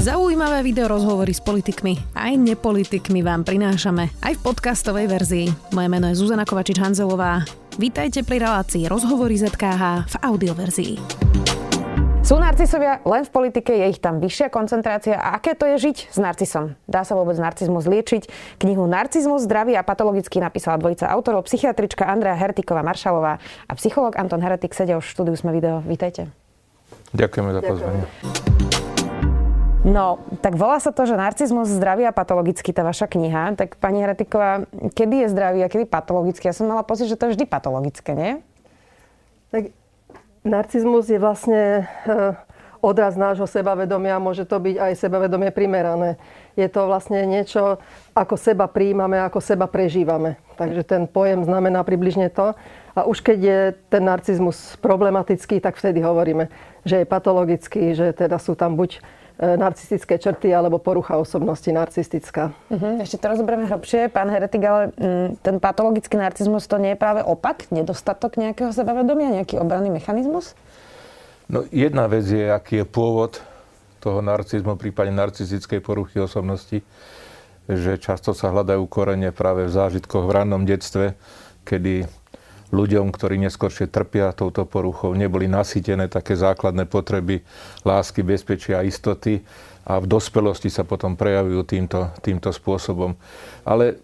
Zaujímavé video rozhovory s politikmi aj nepolitikmi vám prinášame aj v podcastovej verzii. Moje meno je Zuzana Kovačič-Hanzelová. Vítajte pri relácii Rozhovory ZKH v audioverzii. Sú narcisovia len v politike, je ich tam vyššia koncentrácia a aké to je žiť s narcisom? Dá sa vôbec narcizmus liečiť? Knihu Narcizmus, zdravý a patologicky napísala dvojica autorov, psychiatrička Andrea Hertiková Maršalová a psychológ Anton Heretik sedia v štúdiu Sme video. Vítajte. Ďakujeme za pozvanie. No, tak volá sa to, že narcizmus zdravý a patologický, tá vaša kniha. Tak pani Heretiková, kedy je zdravý a kedy patologický? Ja som mala pocit, že to je vždy patologické, nie? Tak Narcizmus je vlastne eh, odraz nášho sebavedomia, môže to byť aj sebavedomie primerané. Je to vlastne niečo, ako seba príjmame, ako seba prežívame. Takže ten pojem znamená približne to. A už keď je ten narcizmus problematický, tak vtedy hovoríme, že je patologický, že teda sú tam buď narcistické črty alebo porucha osobnosti narcistická. Uh-huh. Ešte to rozoberieme hrobšie. Pán Heretik, ale mm, ten patologický narcizmus to nie je práve opak? Nedostatok nejakého sebavedomia? Nejaký obranný mechanizmus? No, jedna vec je, aký je pôvod toho narcizmu, prípadne narcistickej poruchy osobnosti, že často sa hľadajú korene práve v zážitkoch v rannom detstve, kedy ľuďom, ktorí neskôršie trpia touto poruchou, neboli nasýtené také základné potreby lásky, bezpečia a istoty a v dospelosti sa potom prejavujú týmto, týmto spôsobom. Ale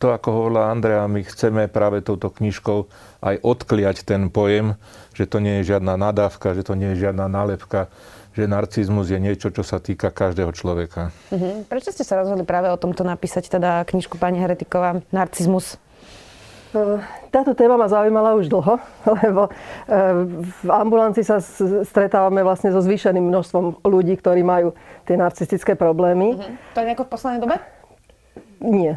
to, ako hovorila Andrea, my chceme práve touto knižkou aj odkliať ten pojem, že to nie je žiadna nadávka, že to nie je žiadna nálepka, že narcizmus je niečo, čo sa týka každého človeka. Mhm. Prečo ste sa rozhodli práve o tomto napísať, teda knižku pani Heretiková, Narcizmus? Táto téma ma zaujímala už dlho, lebo v ambulancii sa stretávame vlastne so zvýšeným množstvom ľudí, ktorí majú tie narcistické problémy. Uh-huh. To je nejako v poslednej dobe? Nie.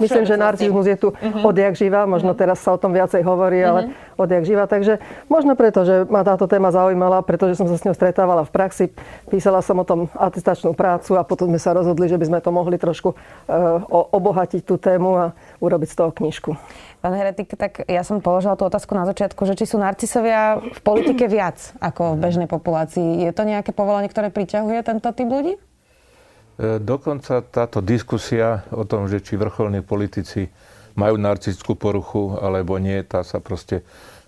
Myslím, že narcizmus je tu uh-huh. odjak živa. Možno uh-huh. teraz sa o tom viacej hovorí, ale uh-huh. odjak živa. Takže možno preto, že ma táto téma zaujímala, pretože som sa s ňou stretávala v praxi. Písala som o tom atestačnú prácu a potom sme sa rozhodli, že by sme to mohli trošku uh, obohatiť tú tému a urobiť z toho knižku. Pán Heretik, tak ja som položila tú otázku na začiatku, že či sú narcisovia v politike viac ako v bežnej populácii. Je to nejaké povolanie, ktoré priťahuje tento typ ľudí? E, dokonca táto diskusia o tom, že či vrcholní politici majú narcistickú poruchu alebo nie, tá sa proste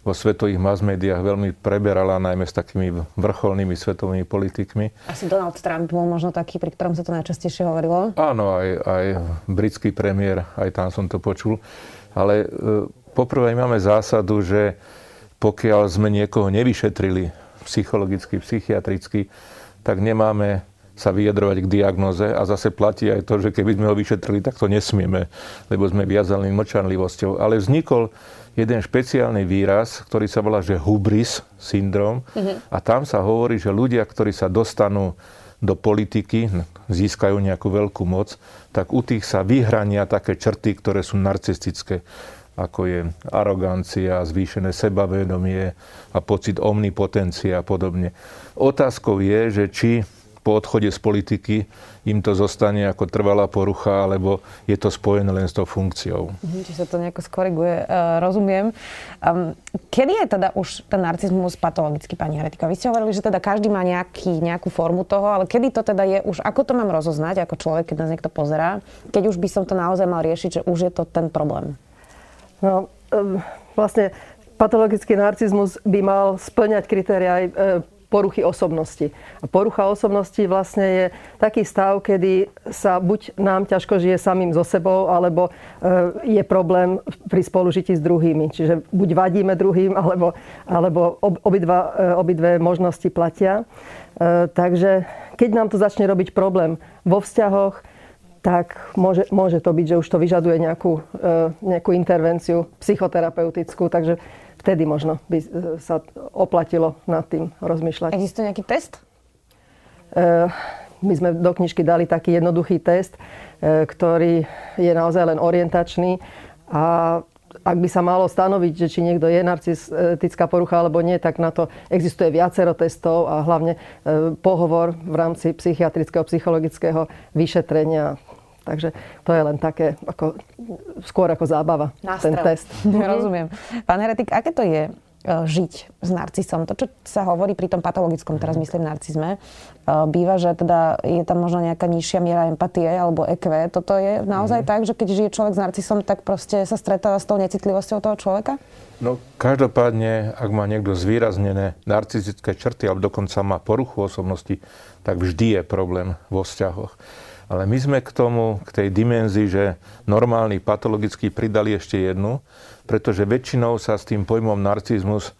vo svetových mass médiách veľmi preberala, najmä s takými vrcholnými svetovými politikmi. Asi Donald Trump bol možno taký, pri ktorom sa to najčastejšie hovorilo? Áno, aj, aj britský premiér, aj tam som to počul. Ale e, poprvé máme zásadu, že pokiaľ sme niekoho nevyšetrili psychologicky, psychiatricky, tak nemáme sa vyjadrovať k diagnoze a zase platí aj to, že keby sme ho vyšetrili, tak to nesmieme, lebo sme viazaní mlčanlivosťou. Ale vznikol jeden špeciálny výraz, ktorý sa volá, že hubris syndrom mm-hmm. a tam sa hovorí, že ľudia, ktorí sa dostanú do politiky, získajú nejakú veľkú moc, tak u tých sa vyhrania také črty, ktoré sú narcistické ako je arogancia, zvýšené sebavedomie a pocit omnipotencie a podobne. Otázkou je, že či po odchode z politiky im to zostane ako trvalá porucha, alebo je to spojené len s tou funkciou. Mhm, či sa to nejako skoriguje, uh, rozumiem. Um, kedy je teda už ten narcizmus patologický, pani Heretika? Vy ste hovorili, že teda každý má nejaký, nejakú formu toho, ale kedy to teda je už, ako to mám rozoznať ako človek, keď nás niekto pozerá, keď už by som to naozaj mal riešiť, že už je to ten problém? No, um, vlastne patologický narcizmus by mal splňať kritéria aj e, poruchy osobnosti. A porucha osobnosti vlastne je taký stav, kedy sa buď nám ťažko žije samým so sebou, alebo e, je problém pri spolužití s druhými. Čiže buď vadíme druhým, alebo, alebo obidva, e, obidve možnosti platia. E, takže keď nám to začne robiť problém vo vzťahoch, tak môže, môže to byť, že už to vyžaduje nejakú, nejakú intervenciu psychoterapeutickú. Takže vtedy možno by e, sa oplatilo nad tým rozmýšľať. Existuje nejaký test? E, my sme do knižky dali taký jednoduchý test, e, ktorý je naozaj len orientačný a ak by sa malo stanoviť, že či niekto je narcistická porucha alebo nie, tak na to existuje viacero testov a hlavne pohovor v rámci psychiatrického, psychologického vyšetrenia Takže to je len také, ako, skôr ako zábava, Nástrel. ten test. Rozumiem. Pán Heretik, aké to je žiť s narcisom. To, čo sa hovorí pri tom patologickom, teraz myslím narcizme, e, býva, že teda je tam možno nejaká nižšia miera empatie alebo EQ. Toto je naozaj mm. tak, že keď žije človek s narcisom, tak proste sa stretáva s tou necitlivosťou toho človeka? No, každopádne, ak má niekto zvýraznené narcistické črty alebo dokonca má poruchu osobnosti, tak vždy je problém vo vzťahoch. Ale my sme k tomu, k tej dimenzii, že normálny patologický pridali ešte jednu, pretože väčšinou sa s tým pojmom narcizmus e,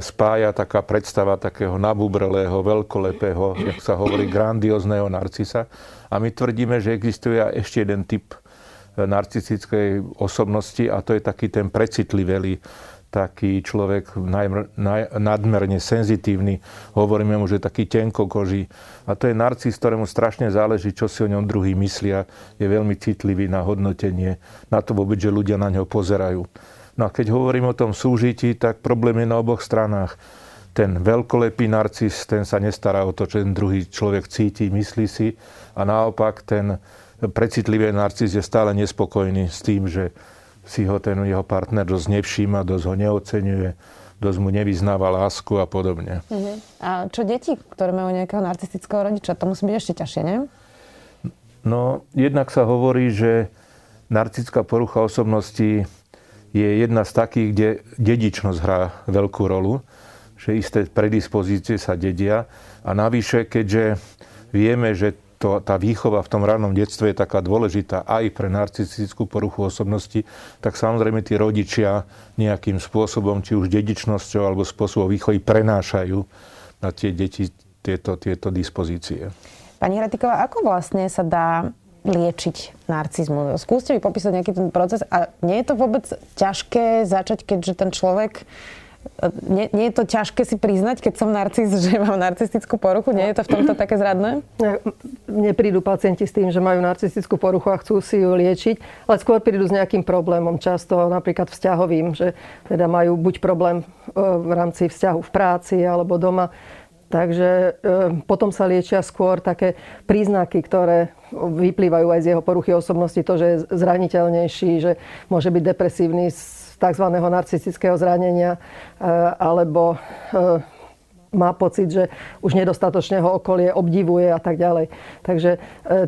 spája taká predstava takého nabubrelého, veľkolepého, jak sa hovorí, grandiozného narcisa. A my tvrdíme, že existuje ešte jeden typ e, narcistickej osobnosti a to je taký ten precitlivelý, taký človek najmr, naj, nadmerne senzitívny. Hovoríme mu, že taký tenkokoží. A to je narcis, ktorému strašne záleží, čo si o ňom druhý myslia. Je veľmi citlivý na hodnotenie, na to vôbec, že ľudia na ňo pozerajú. No a keď hovorím o tom súžití, tak problém je na oboch stranách. Ten veľkolepý narcis, ten sa nestará o to, čo ten druhý človek cíti, myslí si. A naopak ten precitlivý narcis je stále nespokojný s tým, že si ho ten jeho partner dosť nevšíma, dosť ho neocenuje, dosť mu nevyznáva lásku a podobne. Uh-huh. A čo deti, ktoré majú nejakého narcistického rodiča, to musí byť ešte ťažšie, nie? No, jednak sa hovorí, že narcistická porucha osobnosti je jedna z takých, kde dedičnosť hrá veľkú rolu, že isté predispozície sa dedia a navyše, keďže vieme, že to, tá výchova v tom rannom detstve je taká dôležitá aj pre narcistickú poruchu osobnosti, tak samozrejme tí rodičia nejakým spôsobom, či už dedičnosťou alebo spôsobom výchovy prenášajú na tie deti tieto, tieto dispozície. Pani Ratiková, ako vlastne sa dá liečiť narcizmu? Skúste mi popísať nejaký ten proces a nie je to vôbec ťažké začať, keďže ten človek nie, nie je to ťažké si priznať, keď som narcis, že mám narcistickú poruchu? Nie je to v tomto také zradné? Mne prídu pacienti s tým, že majú narcistickú poruchu a chcú si ju liečiť, ale skôr prídu s nejakým problémom, často napríklad vzťahovým, že teda majú buď problém e, v rámci vzťahu v práci alebo doma. Takže e, potom sa liečia skôr také príznaky, ktoré vyplývajú aj z jeho poruchy osobnosti, to, že je zraniteľnejší, že môže byť depresívny tzv. narcistického zranenia, e, alebo e, má pocit, že už nedostatočne ho okolie obdivuje a tak ďalej. Takže e,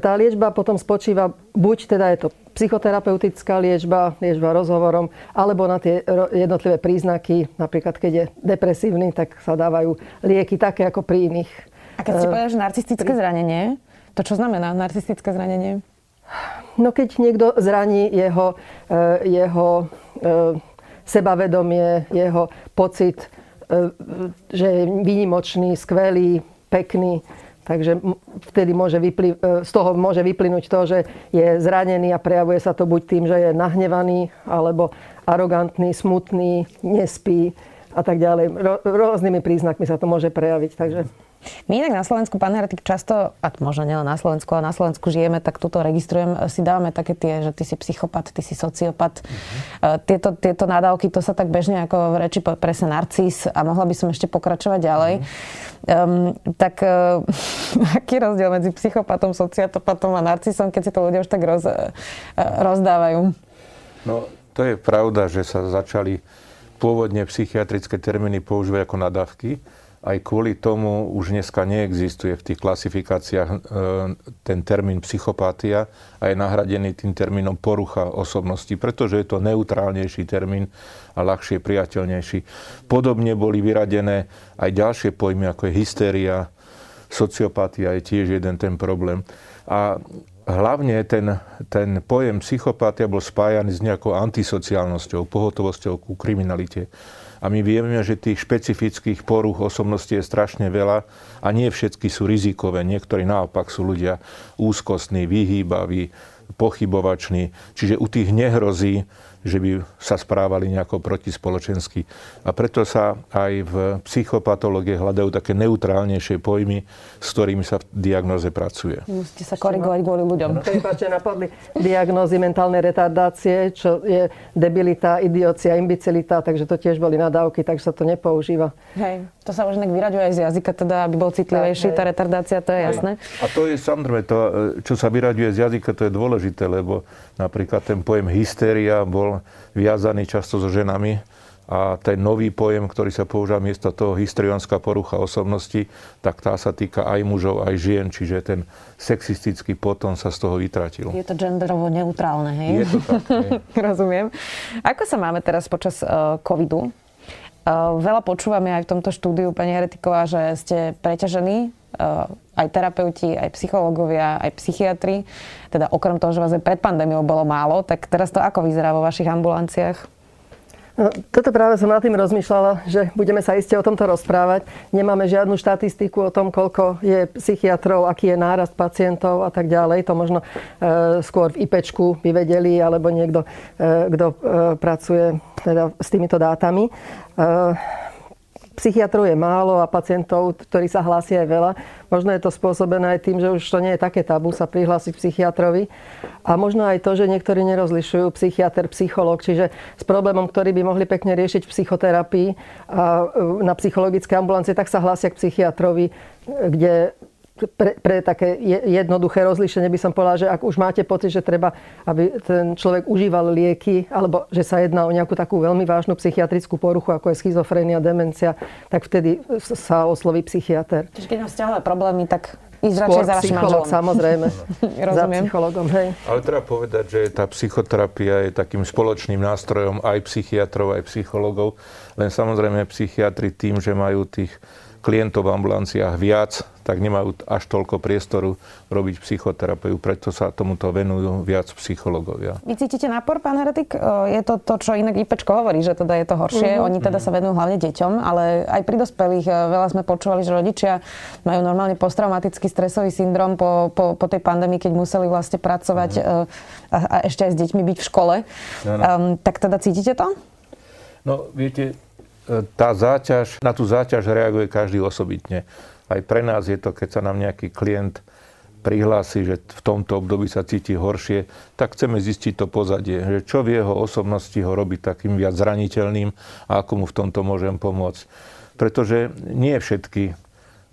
tá liečba potom spočíva, buď teda je to psychoterapeutická liečba, liečba rozhovorom, alebo na tie jednotlivé príznaky, napríklad keď je depresívny, tak sa dávajú lieky také ako pri iných. A keď si povedal, že narcistické zranenie, to čo znamená narcistické zranenie? No keď niekto zraní jeho, jeho sebavedomie, jeho pocit, e, že je výnimočný, skvelý, pekný. Takže vtedy môže vypli- e, z toho môže vyplynúť to, že je zranený a prejavuje sa to buď tým, že je nahnevaný, alebo arogantný, smutný, nespí a tak ďalej. Rôznymi príznakmi sa to môže prejaviť. Takže... My inak na Slovensku, pán Heratik, často, a možno nielen na Slovensku, ale na Slovensku žijeme, tak tuto registrujem, si dávame také tie, že ty si psychopat, ty si sociopat. Uh-huh. Tieto, tieto nadávky, to sa tak bežne ako v reči presne narcis a mohla by som ešte pokračovať ďalej. Uh-huh. Um, tak uh, aký rozdiel medzi psychopatom, sociopatom a narcisom, keď si to ľudia už tak roz, uh, rozdávajú? No, to je pravda, že sa začali pôvodne psychiatrické termíny používať ako nadávky aj kvôli tomu už dneska neexistuje v tých klasifikáciách e, ten termín psychopatia a je nahradený tým termínom porucha osobnosti, pretože je to neutrálnejší termín a ľahšie priateľnejší. Podobne boli vyradené aj ďalšie pojmy, ako je hysteria, sociopatia je tiež jeden ten problém. A hlavne ten, ten pojem psychopatia bol spájaný s nejakou antisociálnosťou, pohotovosťou ku kriminalite. A my vieme, že tých špecifických poruch osobnosti je strašne veľa a nie všetky sú rizikové. Niektorí naopak sú ľudia úzkostní, vyhýbaví, pochybovační. Čiže u tých nehrozí že by sa správali nejako protispoločensky. A preto sa aj v psychopatológie hľadajú také neutrálnejšie pojmy, s ktorými sa v diagnoze pracuje. Musíte sa korigovať kvôli ľuďom. Prepáčte, napadli diagnózy mentálnej retardácie, čo je debilita, idiocia, imbecilita, takže to tiež boli nadávky, takže sa to nepoužíva. Hej, to sa už inak vyraďuje aj z jazyka, teda, aby bol citlivejší, tá retardácia, to je jasné. A to je samozrejme, to, čo sa vyraďuje z jazyka, to je dôležité, lebo napríklad ten pojem hystéria bol viazaný často so ženami a ten nový pojem, ktorý sa používa miesto toho histrionská porucha osobnosti, tak tá sa týka aj mužov, aj žien, čiže ten sexistický potom sa z toho vytratil. Je to genderovo neutrálne, hej? Je to tak, hej. Rozumiem. Ako sa máme teraz počas uh, covidu? Uh, veľa počúvame aj v tomto štúdiu, pani Heretiková, že ste preťažení, aj terapeuti, aj psychológovia, aj psychiatri. Teda okrem toho, že vás aj pred pandémiou bolo málo, tak teraz to ako vyzerá vo vašich ambulanciách? No, toto práve som nad tým rozmýšľala, že budeme sa iste o tomto rozprávať. Nemáme žiadnu štatistiku o tom, koľko je psychiatrov, aký je nárast pacientov a tak ďalej. To možno e, skôr v IPčku by vedeli, alebo niekto, e, kto e, pracuje teda s týmito dátami. E, Psychiatrov je málo a pacientov, ktorí sa hlásia aj veľa. Možno je to spôsobené aj tým, že už to nie je také tabu sa prihlásiť psychiatrovi. A možno aj to, že niektorí nerozlišujú psychiatr, psychológ, čiže s problémom, ktorý by mohli pekne riešiť v psychoterapii a e, na psychologické ambulancie, tak sa hlásia k psychiatrovi, kde pre, pre také jednoduché rozlíšenie by som povedala, že ak už máte pocit, že treba, aby ten človek užíval lieky, alebo že sa jedná o nejakú takú veľmi vážnu psychiatrickú poruchu, ako je schizofrénia, demencia, tak vtedy sa osloví psychiatr. Čiže keď mám vzťahové problémy, tak ísť radšej za vašim manželom. samozrejme. za psychologom, hej. Ale treba povedať, že tá psychoterapia je takým spoločným nástrojom aj psychiatrov, aj psychologov. Len samozrejme psychiatri tým, že majú tých klientov v ambulanciách viac, tak nemajú až toľko priestoru robiť psychoterapiu, preto sa tomuto venujú viac psychológovia. Vy cítite nápor, pán Heretik? Je to to, čo inak IPčko hovorí, že teda je to horšie. Uh-huh. Oni teda sa venujú hlavne deťom, ale aj pri dospelých veľa sme počúvali, že rodičia majú normálne posttraumatický stresový syndrom po, po, po tej pandémii, keď museli vlastne pracovať uh-huh. a, a ešte aj s deťmi byť v škole. No, no. Um, tak teda cítite to? No, viete, tá záťaž, na tú záťaž reaguje každý osobitne. Aj pre nás je to, keď sa nám nejaký klient prihlási, že v tomto období sa cíti horšie, tak chceme zistiť to pozadie, že čo v jeho osobnosti ho robí takým viac zraniteľným a ako mu v tomto môžem pomôcť. Pretože nie všetky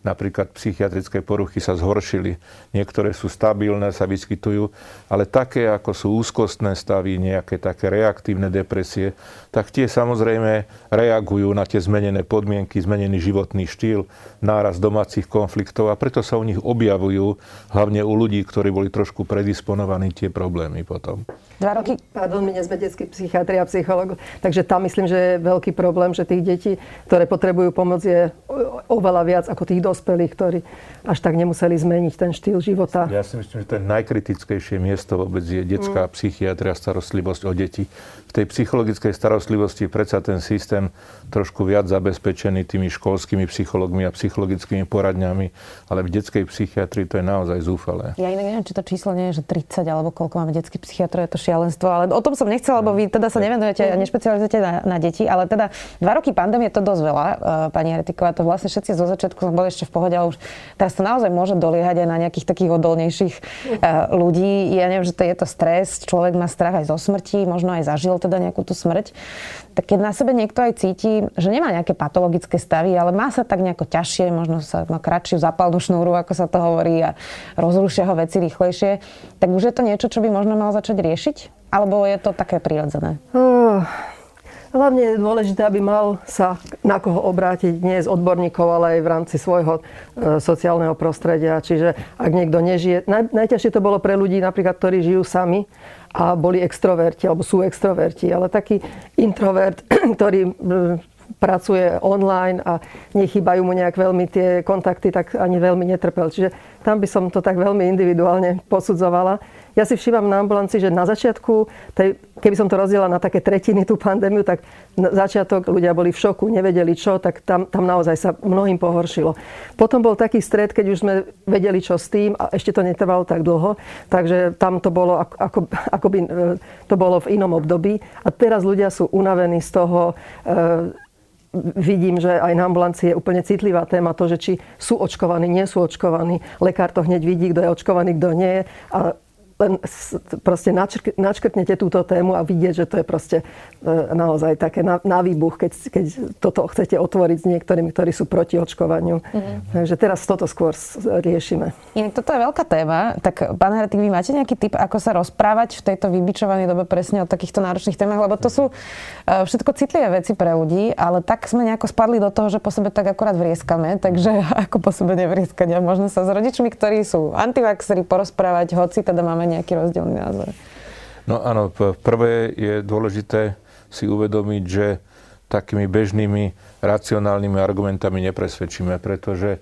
napríklad psychiatrické poruchy sa zhoršili. Niektoré sú stabilné, sa vyskytujú, ale také, ako sú úzkostné stavy, nejaké také reaktívne depresie, tak tie samozrejme reagujú na tie zmenené podmienky, zmenený životný štýl, náraz domácich konfliktov a preto sa u nich objavujú hlavne u ľudí, ktorí boli trošku predisponovaní tie problémy potom. Dva roky... Pardon, my sme detskí psychiatri a psychológ, takže tam myslím, že je veľký problém, že tých detí, ktoré potrebujú pomoc, je oveľa viac ako tých dospelých, ktorí až tak nemuseli zmeniť ten štýl života. Ja si myslím, že to najkritickejšie miesto vôbec je detská mm. psychiatria, starostlivosť o deti. V tej psychologickej starostlivosti predsa ten systém trošku viac zabezpečený tými školskými psychológmi a psychologickými poradňami, ale v detskej psychiatrii to je naozaj zúfalé. Ja inak neviem, či to číslo nie je, že 30 alebo koľko máme detských psychiatrov, je to šialenstvo, ale o tom som nechcela, lebo vy teda sa nevenujete a nešpecializujete na, na deti, ale teda dva roky pandémie to dosť veľa, uh, pani Heretiková, to vlastne všetci zo začiatku boli ešte v pohode, ale už teraz to naozaj môže doliehať aj na nejakých takých odolnejších uh, ľudí. Ja neviem, že to je to stres, človek má strach aj zo smrti, možno aj zažil teda nejakú tú smrť. Tak keď na sebe niekto aj cíti, že nemá nejaké patologické stavy, ale má sa tak nejako ťažšie, možno sa má kratšiu zapálnu šnúru, ako sa to hovorí, a rozrušia ho veci rýchlejšie, tak už je to niečo, čo by možno mal začať riešiť? Alebo je to také prirodzené? Uh, hlavne je dôležité, aby mal sa na koho obrátiť nie z odborníkov, ale aj v rámci svojho e, sociálneho prostredia. Čiže ak niekto nežije... Naj, najťažšie to bolo pre ľudí, napríklad, ktorí žijú sami a boli extroverti, alebo sú extroverti. Ale taký introvert, ktorý pracuje online a nechýbajú mu nejak veľmi tie kontakty, tak ani veľmi netrpel. Čiže tam by som to tak veľmi individuálne posudzovala. Ja si všímam na ambulanci, že na začiatku, tej, keby som to rozdiela na také tretiny tú pandémiu, tak na začiatok ľudia boli v šoku, nevedeli čo, tak tam, tam naozaj sa mnohým pohoršilo. Potom bol taký stred, keď už sme vedeli čo s tým a ešte to netrvalo tak dlho, takže tam to bolo ako, ako, ako by, e, to bolo v inom období. A teraz ľudia sú unavení z toho, e, vidím, že aj na ambulancii je úplne citlivá téma to, že či sú očkovaní, nie sú očkovaní. Lekár to hneď vidí, kto je očkovaný, kto nie. A len proste načrk, načkrtnete túto tému a vidieť, že to je proste e, naozaj také na, na výbuch, keď, keď toto chcete otvoriť s niektorými, ktorí sú proti očkovaniu. Mm-hmm. Takže teraz toto skôr riešime. Inak toto je veľká téma. Tak, pán Hratik, vy máte nejaký tip, ako sa rozprávať v tejto vybičovanej dobe presne o takýchto náročných témach? Lebo to sú e, všetko citlivé veci pre ľudí, ale tak sme nejako spadli do toho, že po sebe tak akorát vrieskame, takže ako po sebe nevrieskať. Možno sa s rodičmi, ktorí sú antivaxery, porozprávať, hoci teda máme nejaký rozdielný názor. No áno, prvé je dôležité si uvedomiť, že takými bežnými racionálnymi argumentami nepresvedčíme, pretože e,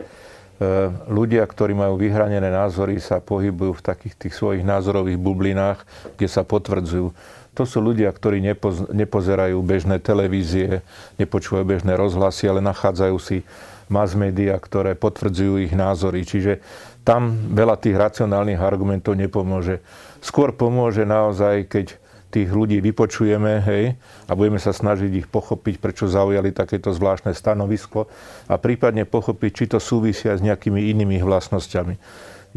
ľudia, ktorí majú vyhranené názory, sa pohybujú v takých tých svojich názorových bublinách, kde sa potvrdzujú. To sú ľudia, ktorí nepoz, nepozerajú bežné televízie, nepočúvajú bežné rozhlasy, ale nachádzajú si mass media, ktoré potvrdzujú ich názory. Čiže tam veľa tých racionálnych argumentov nepomôže. Skôr pomôže naozaj, keď tých ľudí vypočujeme hej, a budeme sa snažiť ich pochopiť, prečo zaujali takéto zvláštne stanovisko a prípadne pochopiť, či to súvisia s nejakými inými vlastnosťami.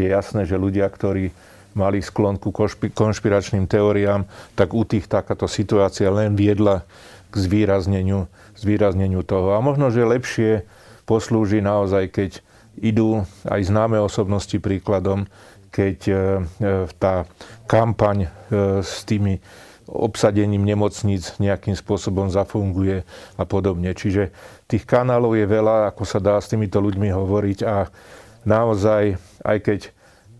Je jasné, že ľudia, ktorí mali sklon ku konšpiračným teóriám, tak u tých takáto situácia len viedla k zvýrazneniu, zvýrazneniu toho. A možno, že lepšie poslúži naozaj, keď idú aj známe osobnosti príkladom, keď e, e, tá kampaň e, s tými obsadením nemocníc nejakým spôsobom zafunguje a podobne. Čiže tých kanálov je veľa, ako sa dá s týmito ľuďmi hovoriť a naozaj, aj keď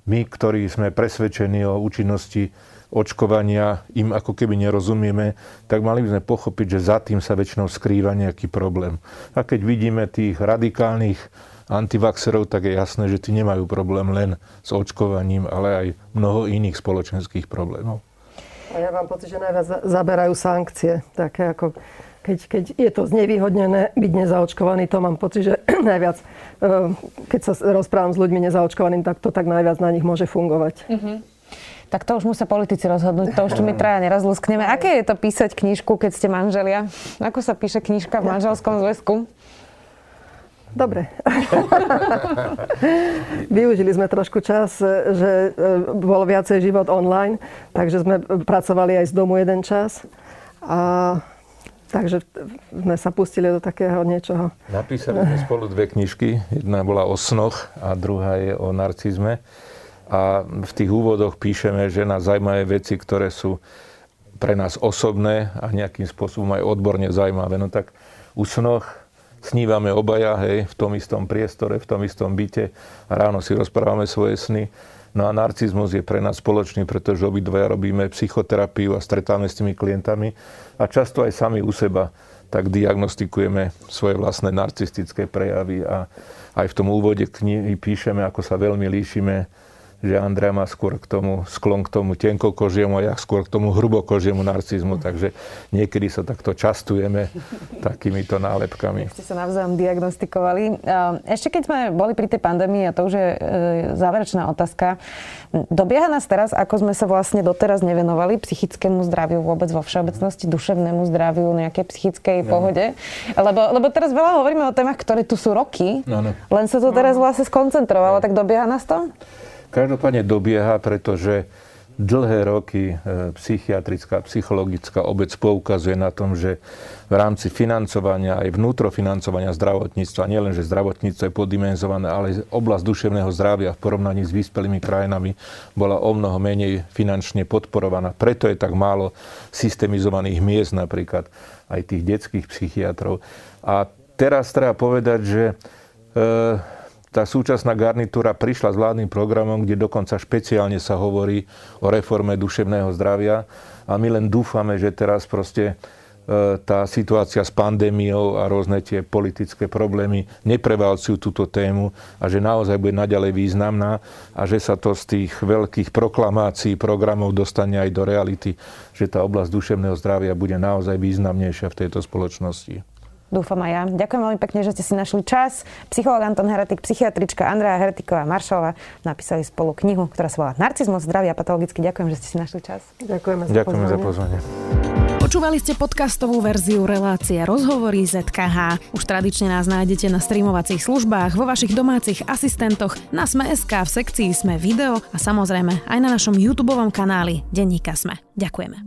my, ktorí sme presvedčení o účinnosti očkovania, im ako keby nerozumieme, tak mali by sme pochopiť, že za tým sa väčšinou skrýva nejaký problém. A keď vidíme tých radikálnych antivaxerov, tak je jasné, že tí nemajú problém len s očkovaním, ale aj mnoho iných spoločenských problémov. A ja mám pocit, že najviac zaberajú sankcie. Také ako keď, keď je to znevýhodnené byť nezaočkovaný, to mám pocit, že najviac, e, keď sa rozprávam s ľuďmi nezaočkovaným, tak to tak najviac na nich môže fungovať. Mm-hmm. Tak to už musia politici rozhodnúť, to už tu my traja neraz luskneme. Aké je to písať knižku, keď ste manželia? Ako sa píše knižka v manželskom zväzku? Dobre. Využili sme trošku čas, že e, bol viacej život online, takže sme pracovali aj z domu jeden čas. A Takže sme sa pustili do takého niečoho. Napísali sme spolu dve knižky. Jedna bola o snoch a druhá je o narcizme. A v tých úvodoch píšeme, že nás zaujímavé veci, ktoré sú pre nás osobné a nejakým spôsobom aj odborne zaujímavé. No tak u snoch snívame obaja, hej, v tom istom priestore, v tom istom byte a ráno si rozprávame svoje sny. No a narcizmus je pre nás spoločný, pretože obidvaja robíme psychoterapiu a stretáme s tými klientami a často aj sami u seba tak diagnostikujeme svoje vlastné narcistické prejavy a aj v tom úvode knihy píšeme, ako sa veľmi líšime že Andrea má skôr k tomu sklon k tomu tenkokožiemu a ja skôr k tomu hrubokožiemu narcizmu, takže niekedy sa takto častujeme takýmito nálepkami. Ste sa navzájom diagnostikovali. Ešte keď sme boli pri tej pandémii, a to už je e, záverečná otázka, dobieha nás teraz, ako sme sa vlastne doteraz nevenovali psychickému zdraviu vôbec vo všeobecnosti, duševnému zdraviu, nejakej psychickej no. pohode. Lebo, lebo teraz veľa hovoríme o témach, ktoré tu sú roky, no, no. len sa to teraz vlastne skoncentrovalo, no. tak dobieha nás to? Každopádne dobieha, pretože dlhé roky e, psychiatrická, psychologická obec poukazuje na tom, že v rámci financovania, aj vnútrofinancovania zdravotníctva, nielen, že zdravotníctvo je poddimenzované, ale oblasť duševného zdravia v porovnaní s vyspelými krajinami bola o mnoho menej finančne podporovaná. Preto je tak málo systemizovaných miest, napríklad aj tých detských psychiatrov. A teraz treba povedať, že e, tá súčasná garnitúra prišla s vládnym programom, kde dokonca špeciálne sa hovorí o reforme duševného zdravia a my len dúfame, že teraz proste e, tá situácia s pandémiou a rôzne tie politické problémy neprevalcujú túto tému a že naozaj bude naďalej významná a že sa to z tých veľkých proklamácií, programov dostane aj do reality, že tá oblasť duševného zdravia bude naozaj významnejšia v tejto spoločnosti. Dúfam aj ja. Ďakujem veľmi pekne, že ste si našli čas. Psycholog Anton Heretik, psychiatrička Andrea Heretiková Maršalová napísali spolu knihu, ktorá sa volá Narcizmus, zdravia a patologicky. Ďakujem, že ste si našli čas. Ďakujeme za Ďakujeme pozvanie. za pozvanie. Počúvali ste podcastovú verziu relácie Rozhovory ZKH. Už tradične nás nájdete na streamovacích službách, vo vašich domácich asistentoch, na Sme.sk, v sekcii Sme video a samozrejme aj na našom YouTube kanáli Denníka Sme. Ďakujeme.